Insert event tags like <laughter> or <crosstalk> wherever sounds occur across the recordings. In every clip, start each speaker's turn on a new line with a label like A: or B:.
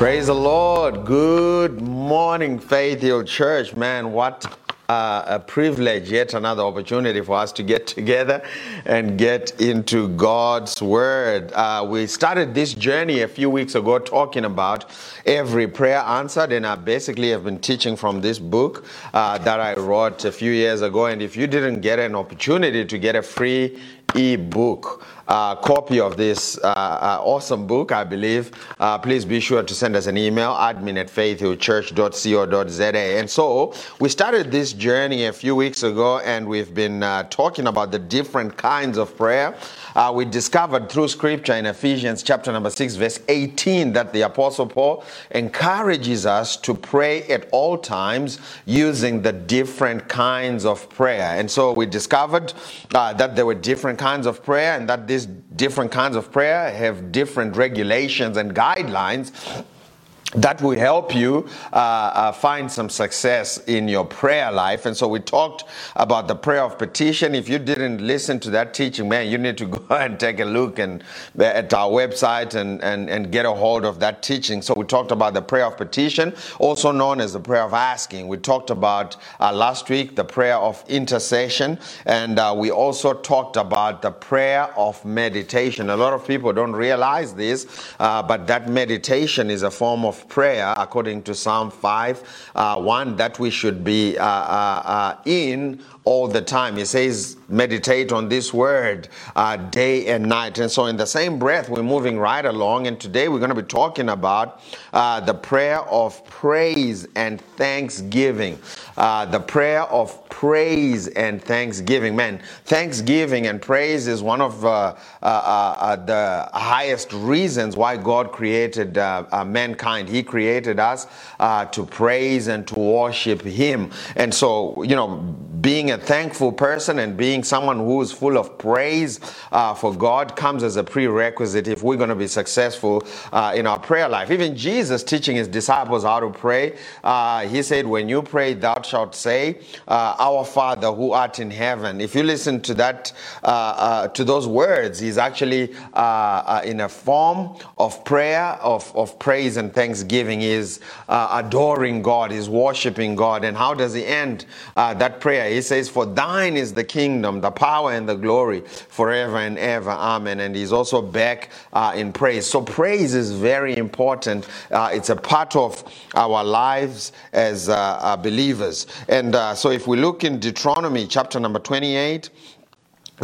A: Praise the Lord. Good morning, Faith Hill Church. Man, what uh, a privilege, yet another opportunity for us to get together and get into God's Word. Uh, we started this journey a few weeks ago talking about every prayer answered, and I basically have been teaching from this book uh, that I wrote a few years ago. And if you didn't get an opportunity to get a free ebook uh, copy of this uh, uh, awesome book, I believe, uh, please be sure to send us an email, admin at faithhillchurch.co.za. And so we started this journey a few weeks ago, and we've been uh, talking about the different kinds of prayer. Uh, we discovered through scripture in Ephesians chapter number 6, verse 18, that the Apostle Paul encourages us to pray at all times using the different kinds of prayer. And so we discovered uh, that there were different kinds of prayer and that these different kinds of prayer have different regulations and guidelines that will help you uh, uh, find some success in your prayer life. And so we talked about the prayer of petition. If you didn't listen to that teaching, man, you need to <laughs> go and take a look and at our website and, and, and get a hold of that teaching. So we talked about the prayer of petition, also known as the prayer of asking. We talked about uh, last week the prayer of intercession, and uh, we also talked about the prayer of meditation. A lot of people don't realize this, uh, but that meditation is a form of prayer according to Psalm 5 uh, 1 that we should be uh, uh, uh in all the time. He says, meditate on this word uh, day and night. And so, in the same breath, we're moving right along. And today we're going to be talking about uh, the prayer of praise and thanksgiving. Uh, the prayer of praise and thanksgiving. Man, thanksgiving and praise is one of uh, uh, uh, the highest reasons why God created mankind. He created us to praise and to worship Him. And so, you know, being a thankful person and being someone who is full of praise uh, for God comes as a prerequisite if we're going to be successful uh, in our prayer life. Even Jesus teaching his disciples how to pray, uh, he said, When you pray, thou shalt say, uh, Our Father who art in heaven. If you listen to that, uh, uh, to those words, he's actually in a form of prayer, of, of praise and thanksgiving. Is adoring God, he's worshiping God. And how does he end that prayer? He says, For thine is the kingdom, the power, and the glory forever and ever. Amen. And he's also back uh, in praise. So, praise is very important. Uh, it's a part of our lives as uh, uh believers. And uh, so, if we look in Deuteronomy chapter number 28,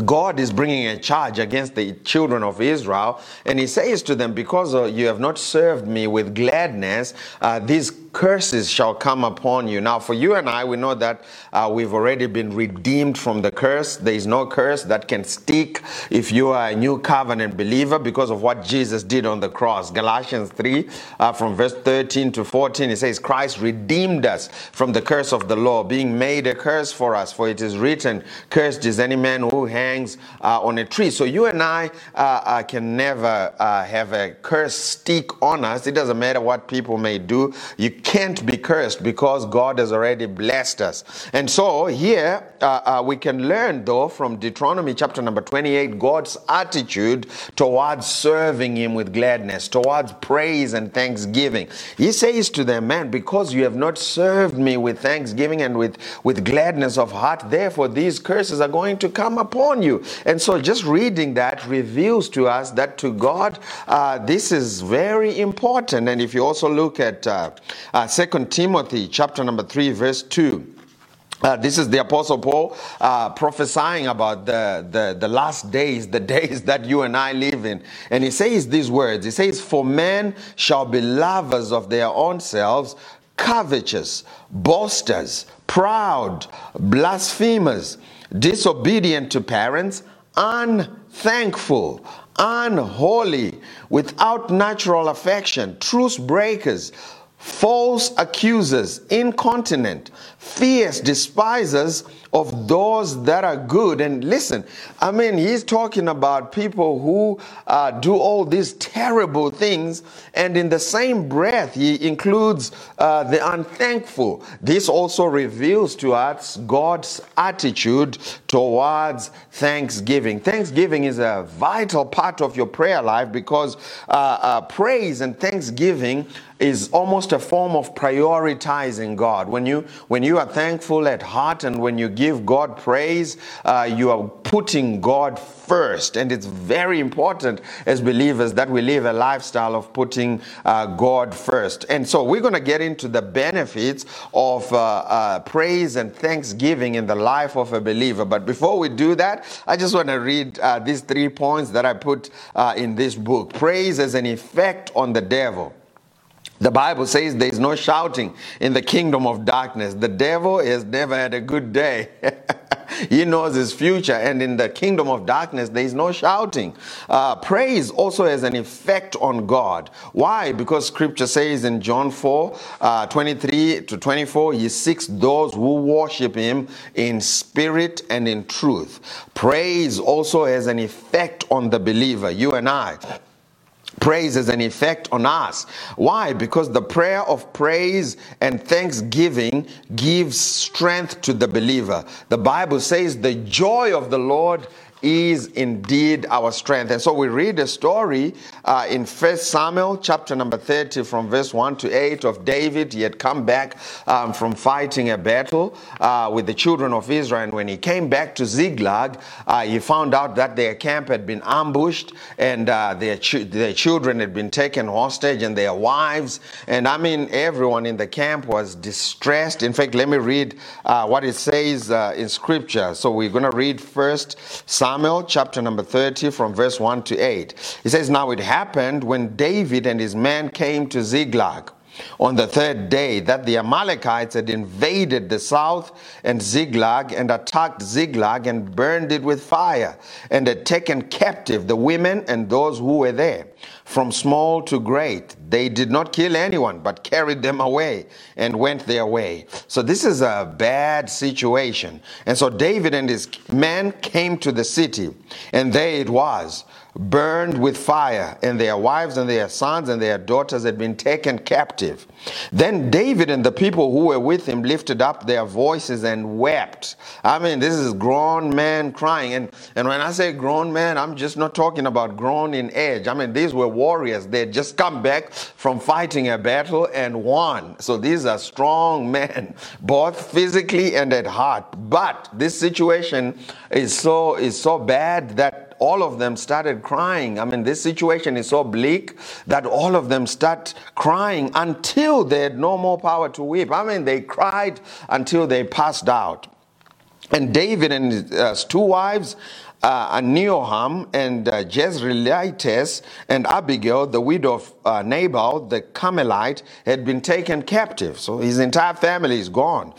A: God is bringing a charge against the children of Israel, and He says to them, Because uh, you have not served me with gladness, uh, these curses shall come upon you. Now, for you and I, we know that uh, we've already been redeemed from the curse. There is no curse that can stick if you are a new covenant believer because of what Jesus did on the cross. Galatians 3, uh, from verse 13 to 14, it says, Christ redeemed us from the curse of the law, being made a curse for us. For it is written, Cursed is any man who hangs uh, on a tree. So you and I uh, uh, can never uh, have a curse stick on us. It doesn't matter what people may do. You can't be cursed because God has already blessed us. And so here uh, uh, we can learn, though, from Deuteronomy chapter number 28, God's attitude towards serving Him with gladness, towards praise and thanksgiving. He says to them, Man, because you have not served me with thanksgiving and with, with gladness of heart, therefore these curses are going to come upon you. And so just reading that reveals to us that to God, uh, this is very important. And if you also look at uh, 2 Timothy chapter number 3, verse 2. Uh, this is the Apostle Paul uh, prophesying about the, the, the last days, the <laughs> days that you and I live in. And he says these words He says, For men shall be lovers of their own selves, covetous, boasters, proud, blasphemers, disobedient to parents, unthankful, unholy, without natural affection, truce breakers false accusers, incontinent, fierce despisers of those that are good. And listen, I mean, he's talking about people who uh, do all these terrible things, and in the same breath, he includes uh, the unthankful. This also reveals to us God's attitude towards thanksgiving. Thanksgiving is a vital part of your prayer life because uh, uh praise and thanksgiving is almost a form of prioritizing God. When you when you are thankful at heart and when you give God praise, uh, you are putting God first. And it's very important as believers that we live a lifestyle of putting uh, God first. And so we're going to get into the benefits of uh, uh, praise and thanksgiving in the life of a believer. But before we do that, I just want to read uh, these three points that I put uh, in this book. Praise as an effect on the devil. The Bible says there is no shouting in the kingdom of darkness. The devil has never had a good day. <laughs> he knows his future, and in the kingdom of darkness, there is no shouting. Uh, praise also has an effect on God. Why? Because scripture says in John 4 uh, 23 to 24, He seeks those who worship Him in spirit and in truth. Praise also has an effect on the believer, you and I praise has an effect on us. Why? Because the prayer of praise and thanksgiving gives strength to the believer. The Bible says the joy of the Lord is indeed our strength. And so we read a story uh, in First Samuel chapter number 30 from verse 1 to 8 of David. He had come back um, from fighting a battle uh, with the children of Israel. And when he came back to Ziklag, uh, he found out that their camp had been ambushed and uh, their, ch- their children had been taken hostage and their wives. And I mean, everyone in the camp was distressed. In fact, let me read uh, what it says uh, in scripture. So we're going to read first Samuel Samuel chapter number 30 from verse 1 to 8. It says, Now it happened when David and his men came to Ziklag on the third day that the Amalekites had invaded the south and Ziklag and attacked Ziklag and burned it with fire and had taken captive the women and those who were there from small to great. They did not kill anyone, but carried them away and went their way. So this is a bad situation. And so David and his men came to the city, and there it was burned with fire, and their wives and their sons and their daughters had been taken captive. Then David and the people who were with him lifted up their voices and wept. I mean, this is grown men crying. And, and when I say grown men, I'm just not talking about grown in age. I mean, these were warriors. They just come back from fighting a battle and won. So these are strong <laughs> men, both physically and at heart. But this situation is so is so bad that all of them started crying. I mean, this situation is so bleak that all of them start crying until they had no more power to weep. I mean, they cried until they passed out. And David and his uh, two wives, uh, Ahinoam and uh, Jezreelites and Abigail, the widow of uh, Nabal, the Carmelite, had been taken captive. So his entire family is gone.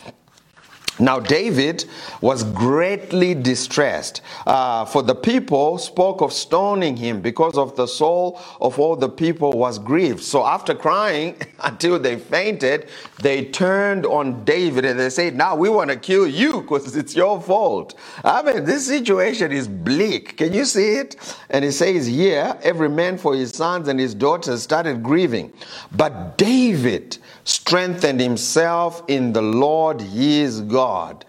A: Now, David was greatly distressed, uh, for the people spoke of stoning him because of the soul of all the people was grieved. So, after crying <laughs> until they fainted, they turned on David and they said, Now we want to kill you because it's your fault. I mean, this situation is bleak. Can you see it? And he says here, every man for his sons and his daughters started grieving. But David strengthened himself in the Lord his God.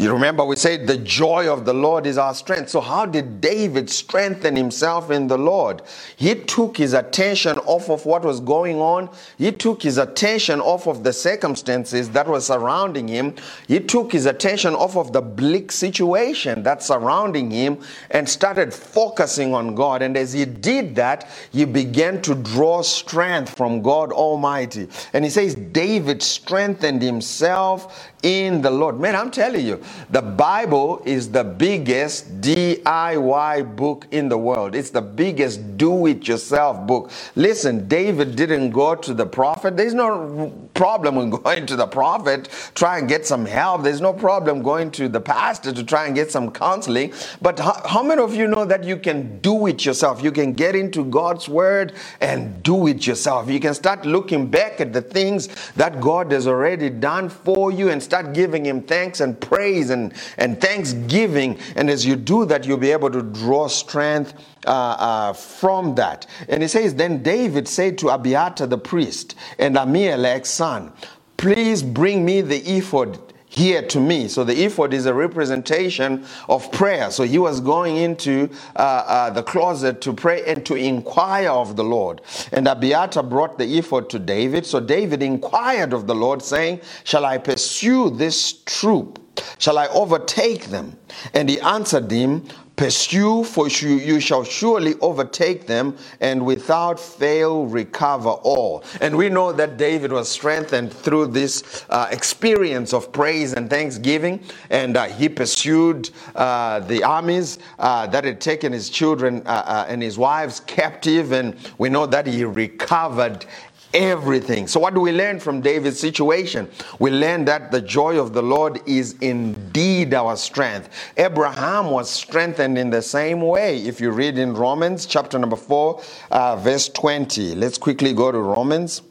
A: You remember we said the joy of the Lord is our strength. So, how did David strengthen himself in the Lord? He took his attention off of what was going on, he took his attention off of the circumstances that were surrounding him, he took his attention off of the bleak situation that's surrounding him and started focusing on God. And as he did that, he began to draw strength from God Almighty. And he says, David strengthened himself in the Lord. Man, I'm telling you, the Bible is the biggest DIY book in the world. It's the biggest do it yourself book. Listen, David didn't go to the prophet. There's no problem with going to the prophet, try and get some help. There's no problem going to the pastor to try and get some counseling. But how, how many of you know that you can do it yourself? You can get into God's word and do it yourself. You can start looking back at the things that God has already done for you and start giving Him thanks and praise and, and thanksgiving. And as you do that, you'll be able to draw strength uh, uh, from that. And He says, Then David said to Abiathar the priest and Ahimelech's son, Please bring me the ephod here to me. So the ephod is a representation of prayer. So he was going into uh, uh, the closet to pray and to inquire of the Lord. And Abiathar brought the ephod to David. So David inquired of the Lord, saying, Shall I pursue this troop? Shall I overtake them? And he answered him, Pursue, for you, shall surely overtake them, and without fail recover all. And we know that David was strengthened through this uh, experience of praise and thanksgiving, and uh, he pursued uh, the armies uh, that had taken his children uh, uh, and his wives captive, and we know that he recovered everything. So, what do we learn from David's situation? We learn that the joy of the Lord is indeed our strength. Abraham was strengthened in the same way. If you read in Romans chapter number 4, uh, verse 20, let's quickly go to Romans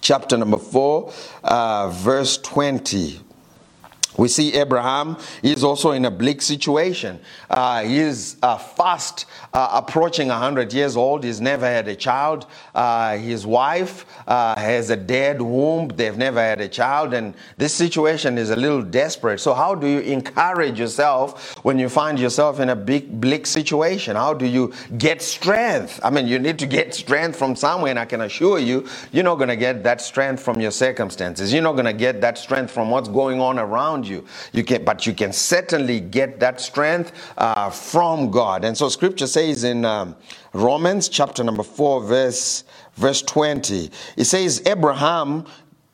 A: chapter number 4, uh, verse 20. We see Abraham is also in a bleak situation. Uh, he is uh, fast uh, approaching 100 years old. He's never had a child. Uh, his wife uh, has a dead womb. They've never had a child. And this situation is a little desperate. So, how do you encourage yourself when you find yourself in a big, bleak situation? How do you get strength? I mean, you need to get strength from somewhere. And I can assure you, you're not going to get that strength from your circumstances. You're not going to get that strength from what's going on around you. You You can, but you can certainly get that strength uh, from God. And so Scripture says in um, Romans chapter number four, verse verse twenty, it says Abraham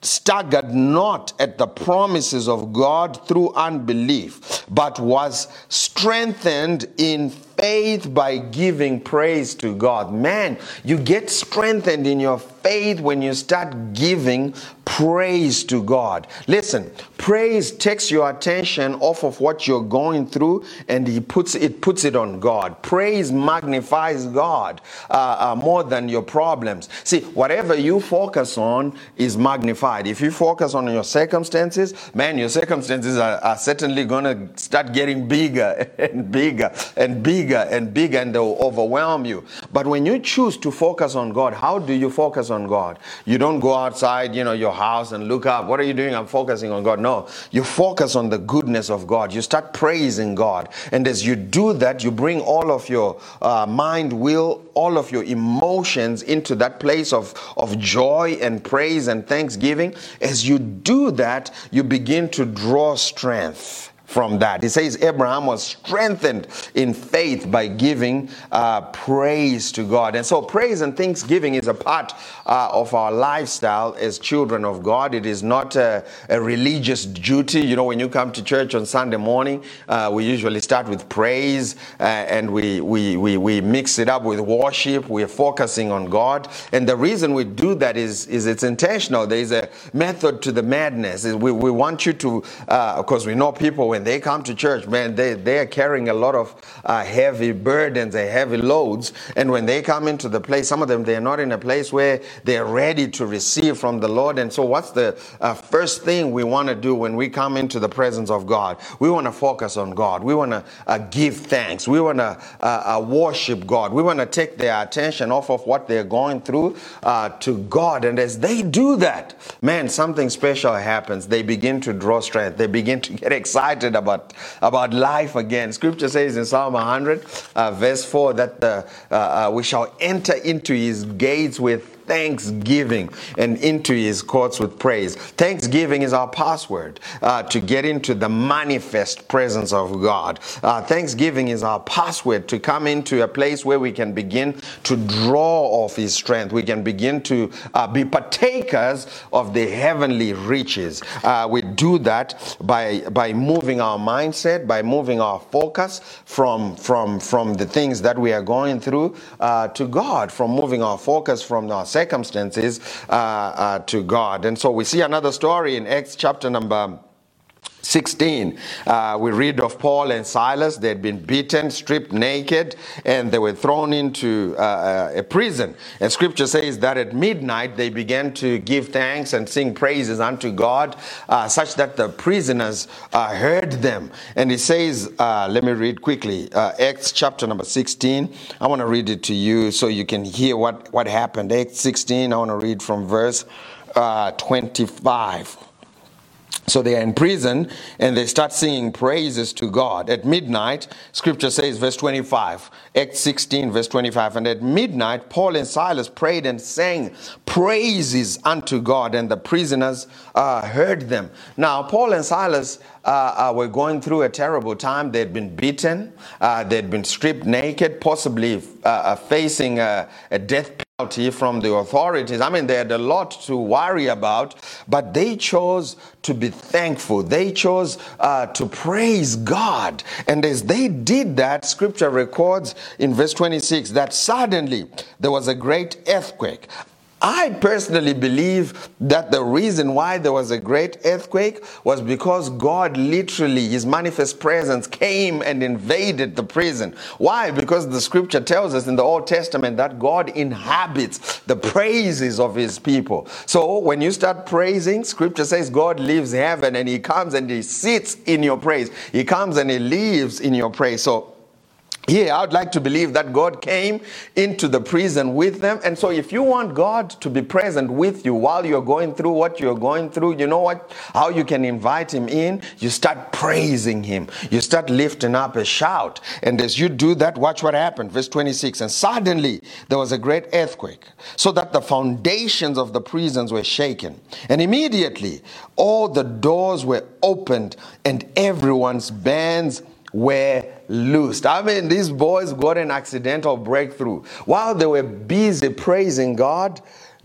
A: staggered not at the promises of God through unbelief, but was strengthened in faith by giving praise to God. Man, you get strengthened in your faith when you start giving praise to God. Listen, praise takes your attention off of what you're going through and he puts it puts it on God. Praise magnifies God uh, uh, more than your problems. See, whatever you focus on is magnified. If you focus on your circumstances, man, your circumstances are, are certainly going to start getting bigger <laughs> and bigger and bigger bigger and bigger and they'll overwhelm you. But when you choose to focus on God, how do you focus on God? You don't go outside, you know, your house and look up. What are you doing? I'm focusing on God. No, you focus on the goodness of God. You start praising God. And as you do that, you bring all of your uh, mind, will, all of your emotions into that place of, of joy and praise and thanksgiving. As you do that, you begin to draw strength from that. He says Abraham was strengthened in faith by giving uh, praise to God. And so, praise and thanksgiving is a part uh, of our lifestyle as children of God. It is not a, a, religious duty. You know, when you come to church on Sunday morning, uh, we usually start with praise uh, and we, we, we, we mix it up with worship. We're focusing on God. And the reason we do that is, is it's intentional. There is a method to the madness. We, we want you to, because uh, we know people when they come to church, man, they, they are carrying a lot of uh, heavy burdens and heavy loads. And when they come into the place, some of them, they're not in a place where they're ready to receive from the Lord. And so, what's the uh, first thing we want to do when we come into the presence of God? We want to focus on God. We want to uh, give thanks. We want to uh, uh, worship God. We want to take their attention off of what they're going through uh, to God. And as they do that, man, something special happens. They begin to draw strength. They begin to get <laughs> excited excited about, about life again. Scripture says in Psalm 100, uh, verse 4, that uh, uh, we shall enter into his gates with thanksgiving and into his courts with praise. Thanksgiving is our password uh, to get into the manifest presence of God. Uh, thanksgiving is our password to come into a place where we can begin to draw off his strength. We can begin to uh, be partakers of the heavenly riches. Uh, we do that by, by moving our mindset, by moving our focus from, from, from the things that we are going through uh, to God, from moving our focus from our circumstances uh, uh, to God. And so we see another story in Acts chapter number 16, uh, we read of Paul and Silas. They had been beaten, stripped naked, and they were thrown into uh, a prison. And scripture says that at midnight they began to give thanks and sing praises unto God, uh, such that the prisoners uh, heard them. And it says, uh, let me read quickly uh, Acts chapter number 16. I want to read it to you so you can hear what, what happened. Acts 16, I want to read from verse 25. So they are in prison and they start singing praises to God. At midnight, scripture says, verse 25, Acts 16, verse 25, and at midnight, Paul and Silas prayed and sang praises unto God, and the prisoners uh, heard them. Now, Paul and Silas uh, uh, were going through a terrible time. They'd been beaten, uh, they'd been stripped naked, possibly uh, uh, facing a, a death penalty from the authorities. I mean, they had a lot to worry about, but they chose to be thankful. They chose uh, to praise God. And as they did that, scripture records in verse 26 that suddenly there was a great earthquake. I personally believe that the reason why there was a great earthquake was because God literally, His manifest presence came and invaded the prison. Why? Because the scripture tells us in the Old Testament that God inhabits the praises of His people. So when you start praising, scripture says God leaves heaven and He comes and He sits in your praise. He comes and He lives in your praise. So here, I would like to believe that God came into the prison with them. And so, if you want God to be present with you while you're going through what you're going through, you know what? How you can invite Him in? You start praising Him. You start lifting up a shout. And as you do that, watch what happened. Verse 26 And suddenly there was a great earthquake, so that the foundations of the prisons were shaken. And immediately all the doors were opened, and everyone's bands were loosed. I mean, these boys got an accidental breakthrough. While they were busy praising God,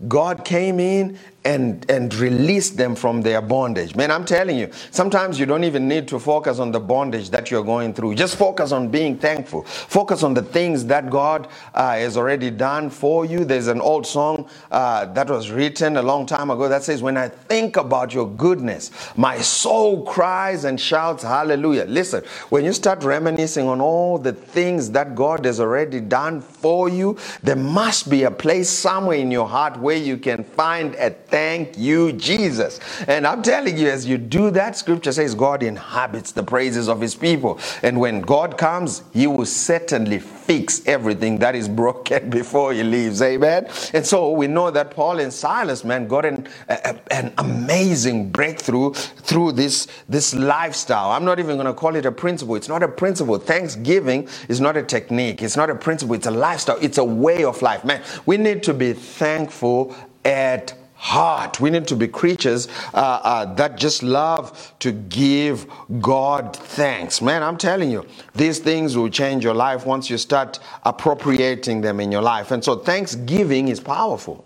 A: God came in and, and release them from their bondage. Man, I'm telling you, sometimes you don't even need to focus on the bondage that you're going through. Just focus on being thankful. Focus on the things that God uh, has already done for you. There's an old song uh, that was written a long time ago that says, When I think about your goodness, my soul cries and shouts, Hallelujah. Listen, when you start reminiscing on all the things that God has already done for you, there must be a place somewhere in your heart where you can find a Thank you, Jesus. And I'm telling you, as you do that, scripture says God inhabits the praises of his people. And when God comes, he will certainly fix everything that is broken <laughs> before he leaves. Amen. And so we know that Paul and Silas, man, got an, a, an amazing breakthrough through this, this lifestyle. I'm not even going to call it a principle. It's not a principle. Thanksgiving is not a technique. It's not a principle. It's a lifestyle. It's a way of life. Man, we need to be thankful at heart. We need to be creatures uh, uh, that just love to give God thanks. Man, I'm telling you, these things will change your life once you start appropriating them in your life. And so, thanksgiving is powerful.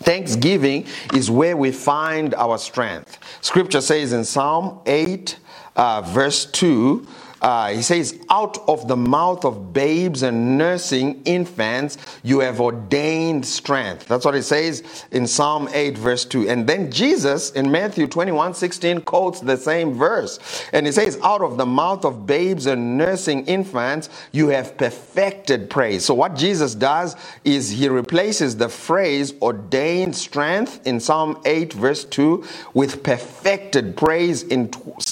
A: Thanksgiving is where we find our strength. Scripture says in Psalm 8, uh, verse 2, uh, he says, Out of the mouth of babes and nursing infants, you have ordained strength. That's what it says in Psalm 8, verse 2. And then Jesus in Matthew 21 16 quotes the same verse. And he says, Out of the mouth of babes and nursing infants, you have perfected praise. So, what Jesus does is he replaces the phrase ordained strength in Psalm 8, verse 2, with perfected praise in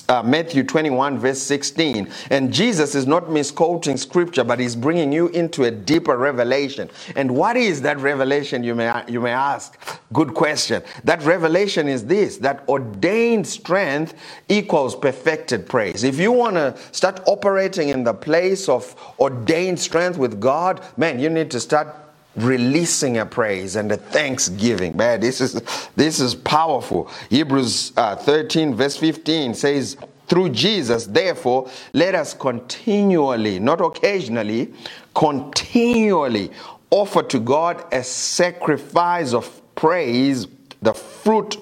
A: uh, Matthew 21, verse 16. And Jesus is not misquoting scripture, but he's bringing you into a deeper revelation. And what is that revelation, you may, you may ask? Good question. That revelation is this that ordained strength equals perfected praise. If you want to start operating in the place of ordained strength with God, man, you need to start releasing a praise and a thanksgiving. Man, this is this is powerful. Hebrews uh, 13 verse 15 says, through Jesus, therefore, let us continually, not occasionally, continually offer to God a sacrifice of praise, the fruit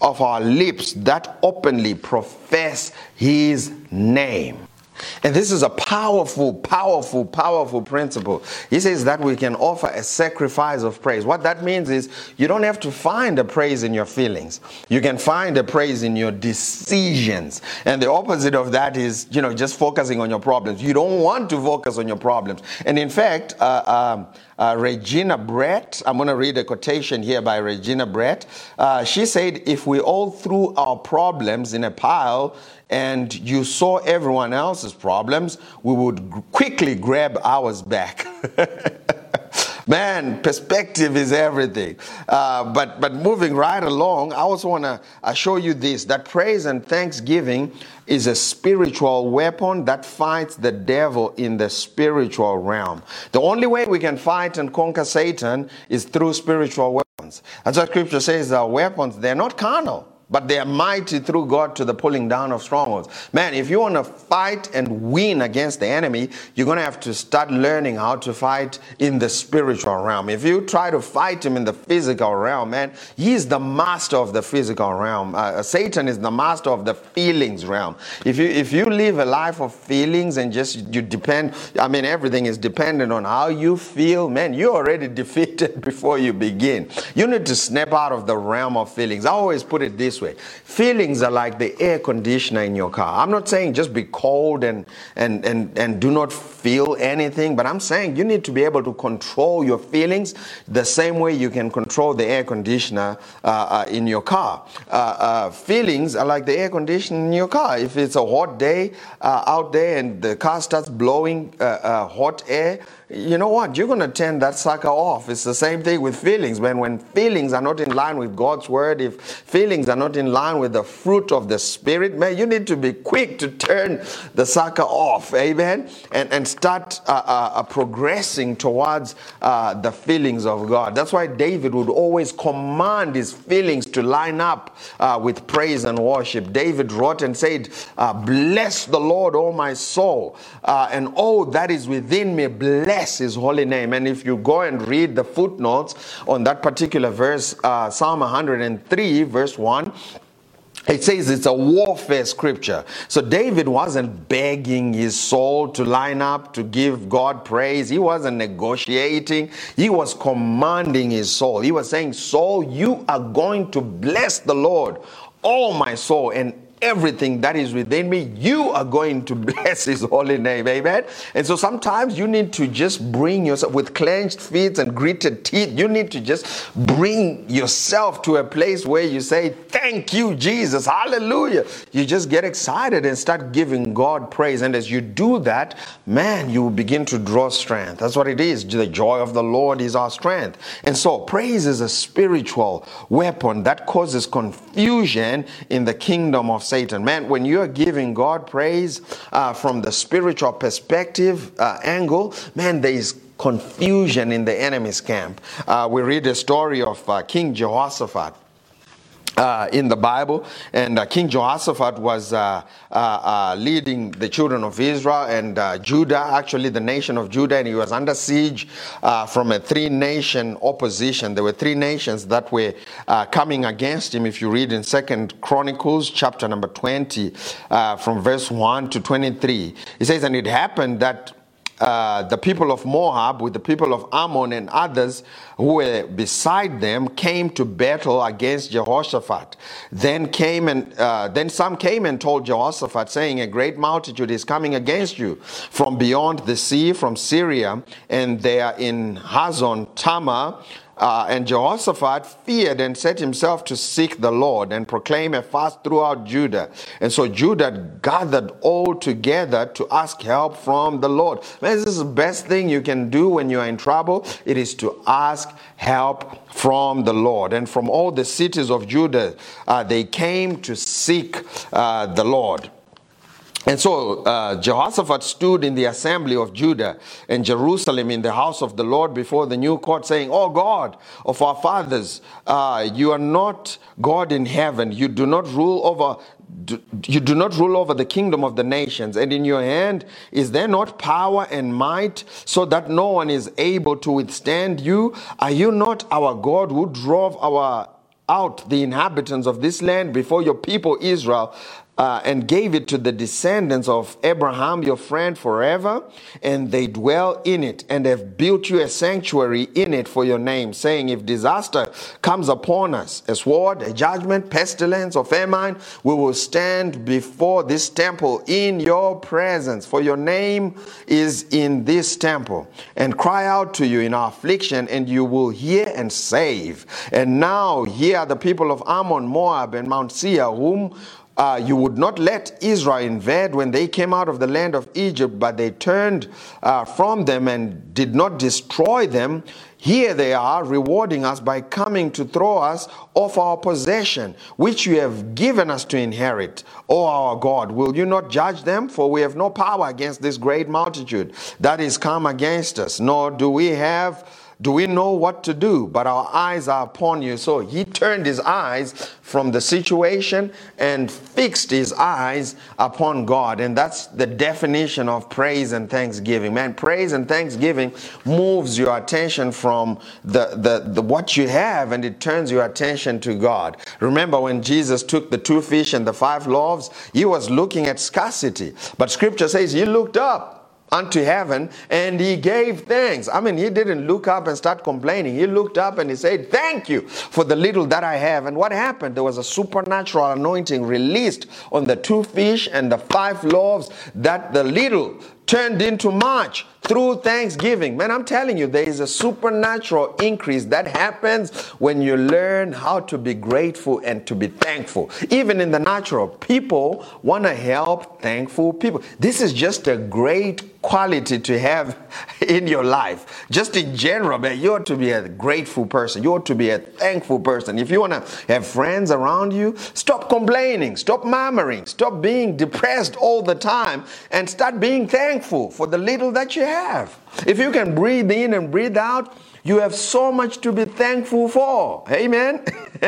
A: of our lips that openly profess his name. And this is a powerful, powerful, powerful principle. He says that we can offer a sacrifice of praise. What that means is you don't have to find a praise in your feelings. You can find a praise in your decisions. And the opposite of that is, you know, just focusing on your problems. You don't want to focus on your problems. And in fact, uh, um, uh, Regina Brett, I'm going to read a quotation here by Regina Brett. Uh, she said, If we all threw our problems in a pile and you saw everyone else's problems, we would quickly grab ours back. <laughs> Man, perspective is everything. Uh, but but moving right along, I also want to show you this: that praise and thanksgiving is a spiritual weapon that fights the devil in the spiritual realm. The only way we can fight and conquer Satan is through spiritual weapons. That's what Scripture says. Our weapons they're not carnal but they are mighty through God to the pulling down of strongholds. Man, if you want to fight and win against the enemy, you're going to have to start learning how to fight in the spiritual realm. If you try to fight him in the physical realm, man, he's the master of the physical realm. Uh, Satan is the master of the feelings realm. If you if you live a life of feelings and just you depend, I mean, everything is dependent on how you feel, man, you're already <laughs> defeated before you begin. You need to snap out of the realm of feelings. I always put it this way feelings are like the air conditioner in your car. I'm not saying just be cold and, and, and, and do not feel anything, but I'm saying you need to be able to control your feelings the same way you can control the air conditioner uh, uh, in your car. Uh, uh feelings are like the air conditioner in your car. If it's a hot day uh, out there and the car starts blowing uh, hot air, you know what? You're going to turn that sucker off. It's the same thing with feelings. When, when feelings are not in line with God's word, if feelings are not in line with the fruit of the Spirit, man, you need to be quick to turn the sucker off. Amen. And, and start uh, uh, uh progressing towards uh, the feelings of God. That's why David would always command his feelings to line up uh, with praise and worship. David wrote and said, uh, Bless the Lord, O my soul, and all that is within me, bless bless his holy name. And if you go and read the footnotes on that particular verse, uh, Psalm 103, verse 1, it says it's a warfare scripture. So David wasn't begging his soul to line up to give God praise. He wasn't negotiating. He was commanding his soul. He was saying, Soul, you are going to bless the Lord, all my soul, and everything that is within me, you are going to bless his holy name. Amen. And so sometimes you need to just bring yourself with clenched feet and gritted teeth. You need to just bring yourself to a place where you say, Thank you, Jesus. Hallelujah. You just get excited and start giving God praise. And as you do that, man, you will begin to draw strength. That's what it is. The joy of the Lord is our strength. And so praise is a spiritual weapon that causes confusion in the kingdom of Satan. Man, when you're giving God praise uh, from the spiritual perspective uh, angle, man, there is confusion in the enemy's camp. Uh, we read the story of uh, King Jehoshaphat uh, in the Bible. And uh, King Jehoshaphat was uh, uh, uh leading the children of Israel and uh, Judah, actually the nation of Judah, and he was under siege from a three nation opposition. There were three nations that were coming against him. If you read in Second Chronicles, chapter number 20, from verse 1 to 23, it says, And it happened that uh, the people of Moab with the people of Ammon and others who were beside them came to battle against Jehoshaphat. Then came and uh, then some came and told Jehoshaphat, saying, "A great multitude is coming against you from beyond the sea, from Syria, and they are in Hazon Tamar." Uh, and Jehoshaphat feared and set himself to seek the Lord and proclaim a fast throughout Judah. And so Judah gathered all together to ask help from the Lord. Man, this is the best thing you can do when you are in trouble. It is to ask help from the Lord. And from all the cities of Judah, uh, they came to seek uh, the Lord. And so uh, Jehoshaphat stood in the assembly of Judah and Jerusalem in the house of the Lord before the new court, saying, O God of our fathers, uh, you are not God in heaven. You do not rule over. Do- You do not rule over the kingdom of the nations, and in your hand is there not power and might, so that no one is able to withstand you? Are you not our God who drove our out the inhabitants of this land before your people Israel uh, and gave it to the descendants of Abraham, your friend, forever. And they dwell in it and have built you a sanctuary in it for your name, saying, If disaster comes upon us, a sword, a judgment, pestilence, or famine, we will stand before this temple in your presence, for your name is in this temple, and cry out to you in our affliction, and you will hear and save. And now here are the people of Ammon, Moab, and Mount Seir, whom uh, you would not let Israel invade when they came out of the land of Egypt, but they turned uh, from them and did not destroy them. Here they are rewarding us by coming to throw us off our possession, which you have given us to inherit. O our God, will you not judge them? For we have no power against this great multitude that is come against us, nor do we have do we know what to do? But our eyes are upon you. So he turned his eyes from the situation and fixed his eyes upon God. And that's the definition of praise and thanksgiving. Man, praise and thanksgiving moves your attention from the, the, the what you have and it turns your attention to God. Remember when Jesus took the two fish and the five loaves, he was looking at scarcity. But scripture says he looked up unto heaven and he gave thanks. I mean, he didn't look up and start complaining. He looked up and he said, Thank you for the little that I have. And what happened? There was a supernatural anointing released on the two fish and the five loaves that the little turned into much through thanksgiving. Man, I'm telling you, there is a supernatural increase that happens when you learn how to be grateful and to be thankful. Even in the natural, people want to help thankful people. This is just a great quality to have <laughs> in your life. Just in general, man, you ought to be a grateful person. You ought to be a thankful person. If you want to have friends around you, stop complaining, stop murmuring, stop being depressed all the time, and start being thankful for the little that you have. If you can breathe in and breathe out, you have so much to be thankful for. Amen. <laughs>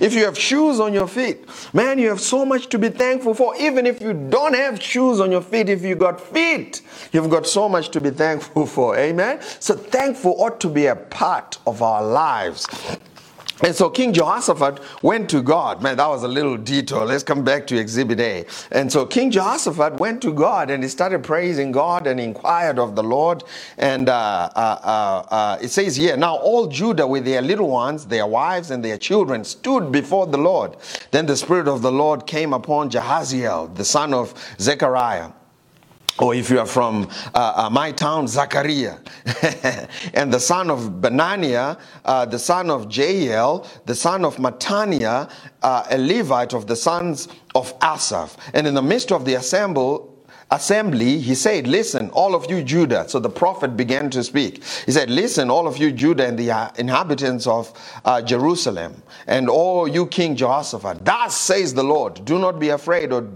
A: if you have shoes on your feet, man, you have so much to be thankful for. Even if you don't have shoes on your feet, if you got feet, you've got so much to be thankful <laughs> for. Amen. So thankful ought to be a part of our lives. And so King Jehoshaphat went to God. Man, that was a little detour. Let's come back to Exhibit A. And so King Jehoshaphat went to God and he started praising God and inquired of the Lord. And uh, uh, uh, uh, it says here, now all Judah with their little ones, their wives and their children stood before the Lord. Then the Spirit of the Lord came upon Jehaziel, the son of Zechariah or if you are from uh, uh, my town, Zachariah, <laughs> and the son of Benaniah, uh, the son of Jael, the son of Mattaniah, uh, a Levite of the sons of Asaph. And in the midst of the assemble, assembly, he said, Listen, all of you Judah. So the prophet began to speak. He said, Listen, all of you Judah and the uh, inhabitants of uh, Jerusalem, and all you King Jehoshaphat, thus says the Lord, do not be afraid or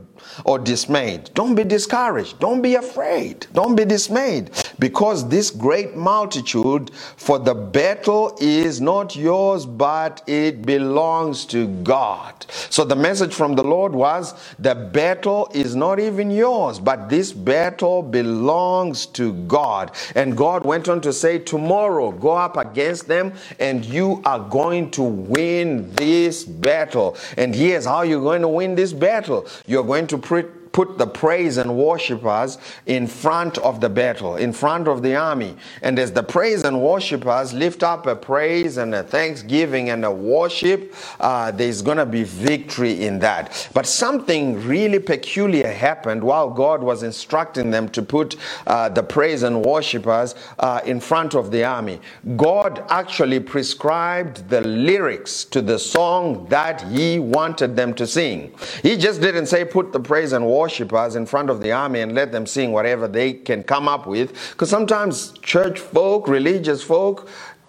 A: or dismayed. Don't be discouraged. Don't be afraid. Don't be dismayed because this great multitude for the battle is not yours, but it belongs to God. So the message from the Lord was the battle is not even yours, but this battle belongs to God. And God went on to say, Tomorrow go up against them, and you are going to win this battle. And here's how you're going to win this battle you're going to put put the praise and worshipers in front of the battle, in front of the army. And as the praise and worshipers lift up a praise and a thanksgiving and a worship, uh, there's going to be victory in that. But something really peculiar happened while God was instructing them to put uh, the praise and worshipers uh, in front of the army. God actually prescribed the lyrics to the song that He wanted them to sing. He just didn't say, put the praise and worshipers in front of the army and let them sing whatever they can come up with. Because sometimes church folk, religious folk,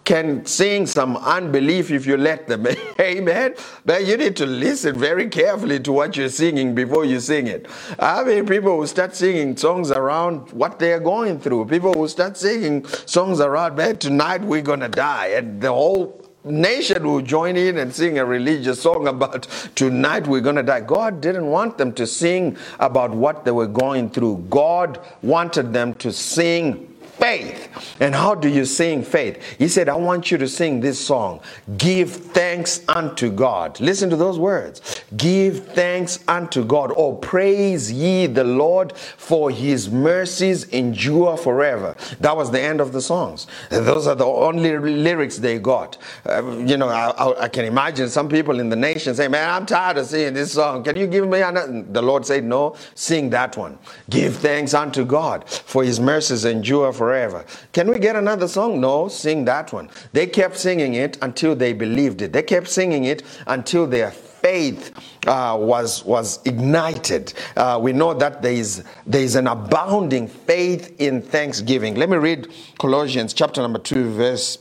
A: can sing some unbelief if you let them. <laughs> Amen. But you need to listen very carefully to what you're singing before you sing it. I mean, people will start singing songs around what they're going through. People will start singing songs around, man, tonight we're going to die. And the whole nation will join in and sing a religious song about tonight we're going to die. God didn't want them to sing about what they were going through. God wanted them to sing faith. And how do you sing faith? He said, I want you to sing this song Give thanks unto God. Listen to those words. Give thanks unto God. or praise ye the Lord, for his mercies endure forever. That was the end of the songs. Those are the only lyrics they got. Uh, you know, I, I, I can imagine some people in the nation saying, Man, I'm tired of singing this song. Can you give me another? The Lord said, No, sing that one. Give thanks unto God, for his mercies endure forever forever. Can we get another song? No, sing that one. They kept singing it until they believed it. They kept singing it until their faith uh, was was ignited. Uh, we know that there is there is an abounding faith in thanksgiving. Let me read Colossians chapter number two, verse.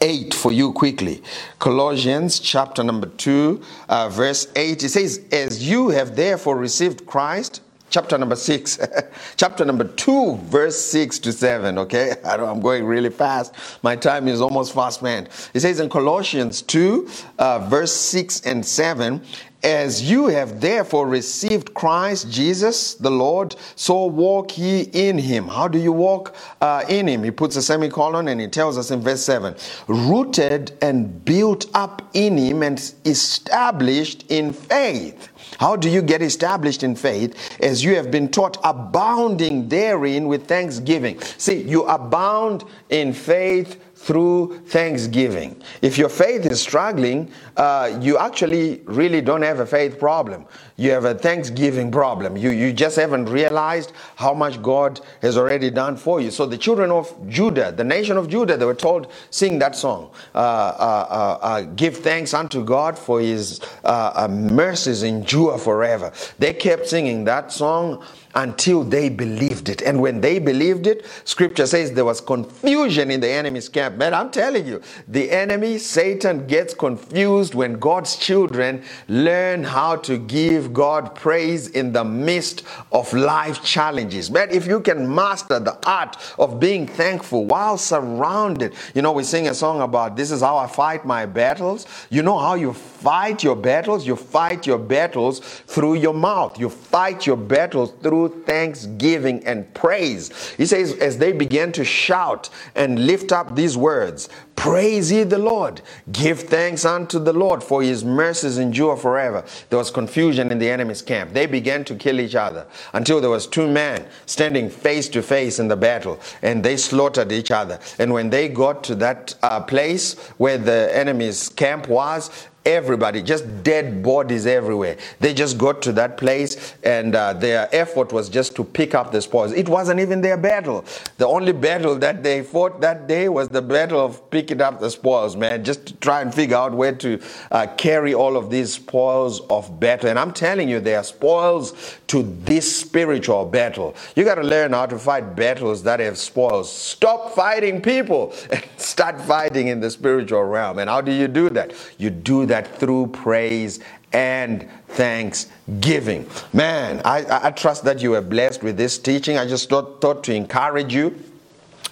A: 8 for you quickly. Colossians chapter number 2, uh, verse 8. It says, As you have therefore received Christ, chapter number 6, <laughs> chapter number 2, verse 6 to 7. Okay, <laughs> I am going really fast. My time is almost fast, man. It says in Colossians 2, uh, verse 6 and 7, as you have therefore received Christ Jesus the Lord, so walk ye in him. How do you walk uh, in him? He puts a semicolon and he tells us in verse 7 rooted and built up in him and established in faith. How do you get established in faith? As you have been taught, abounding therein with thanksgiving. See, you abound in faith through thanksgiving. If your faith is struggling, uh, you actually really don't have a faith problem. You have a thanksgiving problem. You, you just haven't realized how much God has already done for you. So the children of Judah, the nation of Judah, they were told, sing that song. Uh, uh, uh, uh give thanks unto God for his uh, mercies endure forever. They kept singing that song until they believed it. And when they believed it, scripture says there was confusion in the enemy's camp. Man, I'm telling you, the enemy, Satan, gets confused when God's children learn how to give God praise in the midst of life challenges. Man, if you can master the art of being thankful while surrounded, you know, we sing a song about this is how I fight my battles. You know how you fight your battles? You fight your battles through your mouth, you fight your battles through thanksgiving and praise. He says, as they began to shout and lift up these words, Praise ye the Lord. Give thanks unto the Lord, for his mercies endure forever. There was confusion in the enemy's camp. They began to kill each other until there was two men standing face to face in the battle, and they slaughtered each other. And when they got to that uh, place where the enemy's camp was, everybody, just dead bodies everywhere. They just got to that place and uh, their effort was just to pick up the spoils. It wasn't even their battle. The only battle that they fought that day was the battle of picking up the spoils, man, just to try and figure out where to uh, carry all of these spoils of battle. And I'm telling you, they are spoils to this spiritual battle. You got to learn how to fight battles that have spoils. Stop fighting people <laughs> start fighting in the spiritual realm. And how do you do that? You do that through praise and thanksgiving. Man, I, I trust that you were blessed with this teaching. I just thought, thought to encourage you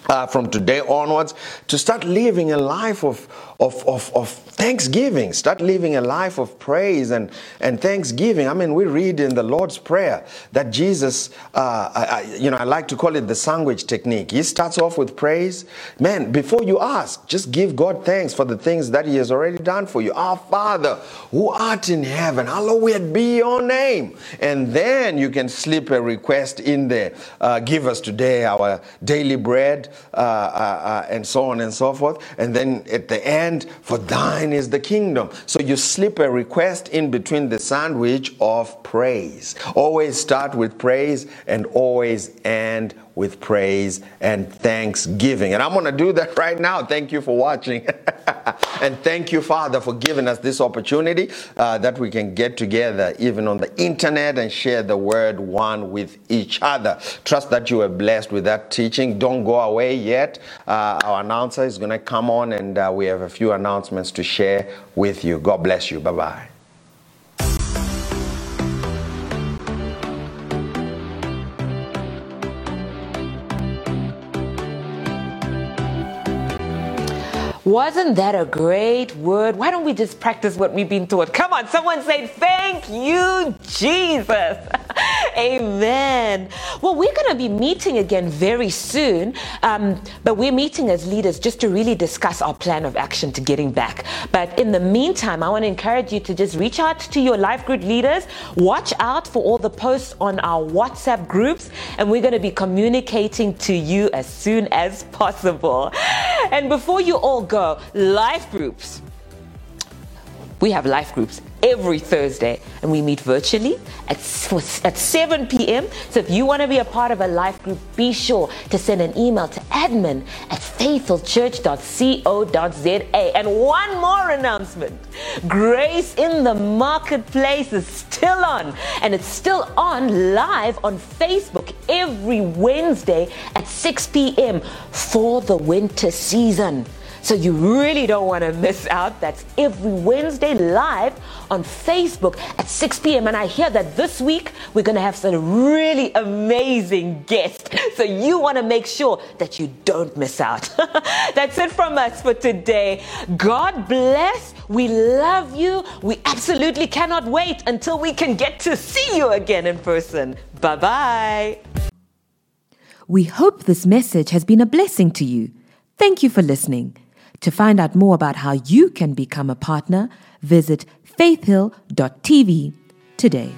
A: uh, from today onwards to start living a life of, of, of, of thanksgiving. Start living a life of praise and, and thanksgiving. I mean, we read in the Lord's Prayer that Jesus, uh, I, I, you know, I like to call it the sandwich technique. He starts off with praise. Man, before you ask, just give God thanks for the things that He has already done for you. Our Father, who art in heaven, hallowed be your name. And then you can slip a request in there. Uh, give us today our daily bread, uh, uh, uh and so on and so forth. And then at the end, for thine is the kingdom. So you slip a request in between the sandwich of praise. Always start with praise and always end with praise and thanksgiving. And I'm going to do that <laughs> right now. Thank you for watching. <laughs> And thank you, Father, for giving us this opportunity uh, that we can get together even on the internet and share the word one with each other. Trust that you were blessed with that teaching. Don't go away yet. Uh, our announcer is going to come on and uh, we have a few announcements to share with you. God bless you. Bye bye.
B: Wasn't that a great word? Why don't we just practice what we've been taught? Come on, someone say, Thank you, Jesus. <laughs> Amen. Well, we're going to be meeting again very soon, um, but we're meeting as leaders just to really discuss our plan of action to getting back. But in the meantime, I want to encourage you to just reach out to your life group leaders, watch out for all the posts on our WhatsApp groups, and we're going to be communicating to you as soon as possible. And before you all go, life groups. We have life groups every Thursday and we meet virtually at, at 7 p.m. So if you want to be a part of a life group, be sure to send an email to admin at faithfulchurch.co.za. And one more announcement Grace in the Marketplace is still on and it's still on live on Facebook every Wednesday at 6 p.m. for the winter season. So you really don't want to miss out. That's every Wednesday live on Facebook at 6 p.m. And I hear that this week we're going to have some really amazing guests. So you want to make sure that you don't miss out. <laughs> That's it from us for today. God bless. We love you. We absolutely cannot wait until we can get to see you again in person. Bye bye. We hope this message has been a blessing to you. Thank you for listening. To find out more about how you can become a partner, visit faithhill.tv today.